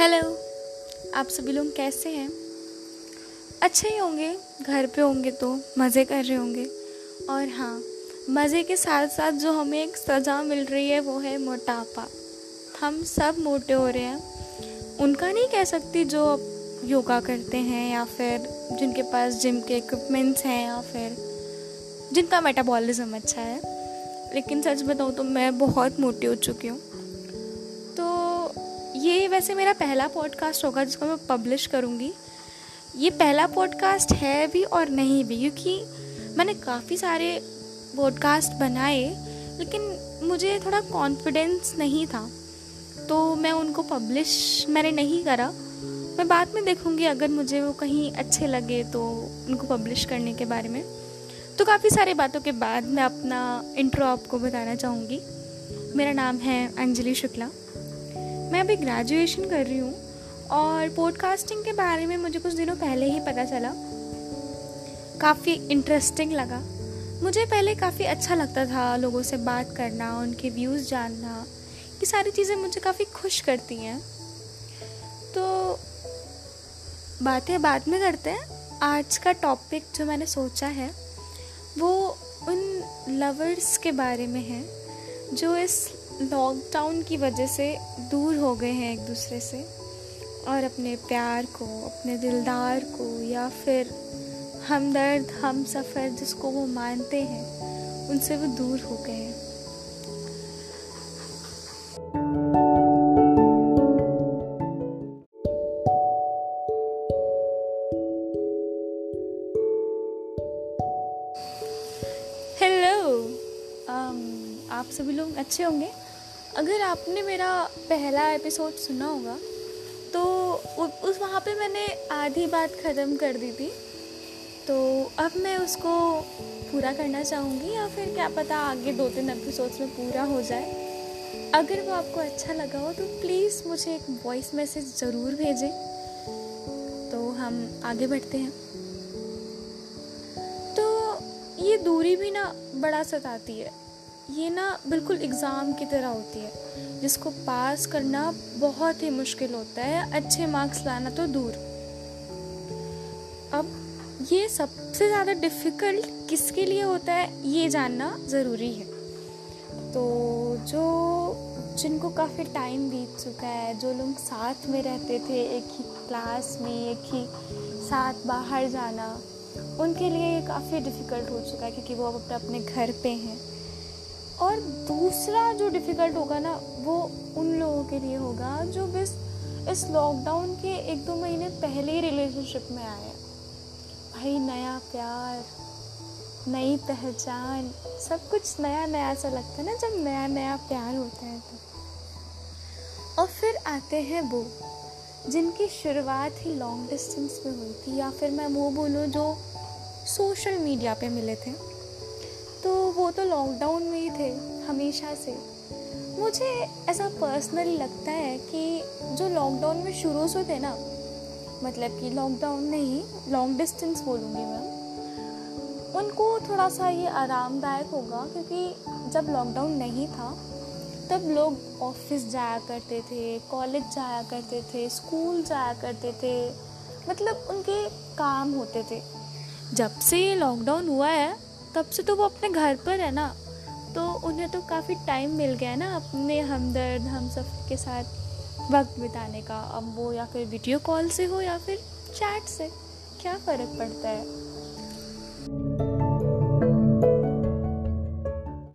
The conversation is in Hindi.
हेलो, आप सभी लोग कैसे हैं? अच्छे ही होंगे, घर पे होंगे तो मज़े कर रहे होंगे। और हाँ मज़े के साथ साथ जो हमें एक सज़ा मिल रही है, वो है मोटापा। हम सब मोटे हो रहे हैं। उनका नहीं कह सकती जो योगा करते हैं या फिर जिनके पास जिम के इक्विपमेंट्स हैं या फिर जिनका मेटाबॉलिज्म अच्छा है। लेकिन सच बताऊँ तो मैं बहुत मोटी हो चुकी हूँ। ये वैसे मेरा पहला पॉडकास्ट होगा जिसको मैं पब्लिश करूँगी। ये पहला पॉडकास्ट है भी और नहीं भी, क्योंकि मैंने काफ़ी सारे पॉडकास्ट बनाए, लेकिन मुझे थोड़ा कॉन्फिडेंस नहीं था। तो मैं उनको पब्लिश मैंने नहीं करा। मैं बाद में देखूँगी अगर मुझे वो कहीं अच्छे लगे तो उनको पब्लिश करने के बारे में। तो काफ़ी सारी बातों के बाद मैं अपना इंट्रो आपको बताना चाहूँगी। मेरा नाम है अंजलि शुक्ला। मैं अभी ग्रेजुएशन कर रही हूँ और पॉडकास्टिंग के बारे में मुझे कुछ दिनों पहले ही पता चला। काफ़ी इंटरेस्टिंग लगा। मुझे पहले काफ़ी अच्छा लगता था लोगों से बात करना, उनके व्यूज़ जानना, ये सारी चीज़ें मुझे काफ़ी खुश करती हैं। तो बातें बाद में करते हैं। आज का टॉपिक जो मैंने सोचा है, वो उन लवर्स के बारे में है, जो इस लॉकडाउन की वजह से दूर हो गए हैं एक दूसरे से। और अपने प्यार को अपने दिलदार को या फिर हमदर्द हम सफ़र जिसको वो मानते हैं उनसे वो दूर हो गए हैं। हेलो um, आप सभी लोग अच्छे होंगे? अगर आपने मेरा पहला एपिसोड सुना होगा तो उस वहाँ पे मैंने आधी बात ख़त्म कर दी थी। तो अब मैं उसको पूरा करना चाहूँगी या फिर क्या पता आगे दो तीन एपिसोड्स में पूरा हो जाए। अगर वो आपको अच्छा लगा हो तो प्लीज़ मुझे एक वॉइस मैसेज ज़रूर भेजें। तो हम आगे बढ़ते हैं। तो ये दूरी भी ना बड़ा सताती है। ये ना बिल्कुल एग्ज़ाम की तरह होती है, जिसको पास करना बहुत ही मुश्किल होता है, अच्छे मार्क्स लाना तो दूर। अब ये सबसे ज़्यादा डिफ़िकल्ट किसके लिए होता है, ये जानना ज़रूरी है। तो जो, जिनको काफ़ी टाइम बीत चुका है, जो लोग साथ में रहते थे, एक ही क्लास में, एक ही साथ बाहर जाना, उनके लिए ये काफ़ी डिफ़िकल्ट हो चुका है, क्योंकि वो अब अपने अपने घर पे हैं। और दूसरा जो डिफ़िकल्ट होगा ना, वो उन लोगों के लिए होगा जो बस इस लॉकडाउन के एक दो महीने पहले ही रिलेशनशिप में आए भाई, नया प्यार, नई पहचान, सब कुछ नया नया सा लगता है ना, जब नया नया प्यार होता है तो। और फिर आते हैं वो, जिनकी शुरुआत ही लॉन्ग डिस्टेंस में हुई थी, या फिर मैं वो बोलूँ जो सोशल मीडिया पे मिले थे। वो तो लॉकडाउन में ही थे, हमेशा से। मुझे ऐसा पर्सनली लगता है कि जो लॉकडाउन में शुरू से थे ना मतलब कि लॉकडाउन नहीं लॉन्ग डिस्टेंस बोलूँगी मैं, उनको थोड़ा सा ये आरामदायक होगा क्योंकि जब लॉकडाउन नहीं था, तब लोग ऑफ़िस जाया करते थे कॉलेज जाया करते थे स्कूल जाया करते थे मतलब उनके काम होते थे। जब से ये लॉकडाउन हुआ है तब से तो वो अपने घर पर है ना। तो उन्हें तो काफ़ी टाइम मिल गया है ना अपने हमदर्द, हम सब के साथ वक्त बिताने का। अब वो या फिर वीडियो कॉल से हो या फिर चैट से, क्या फ़र्क पड़ता है?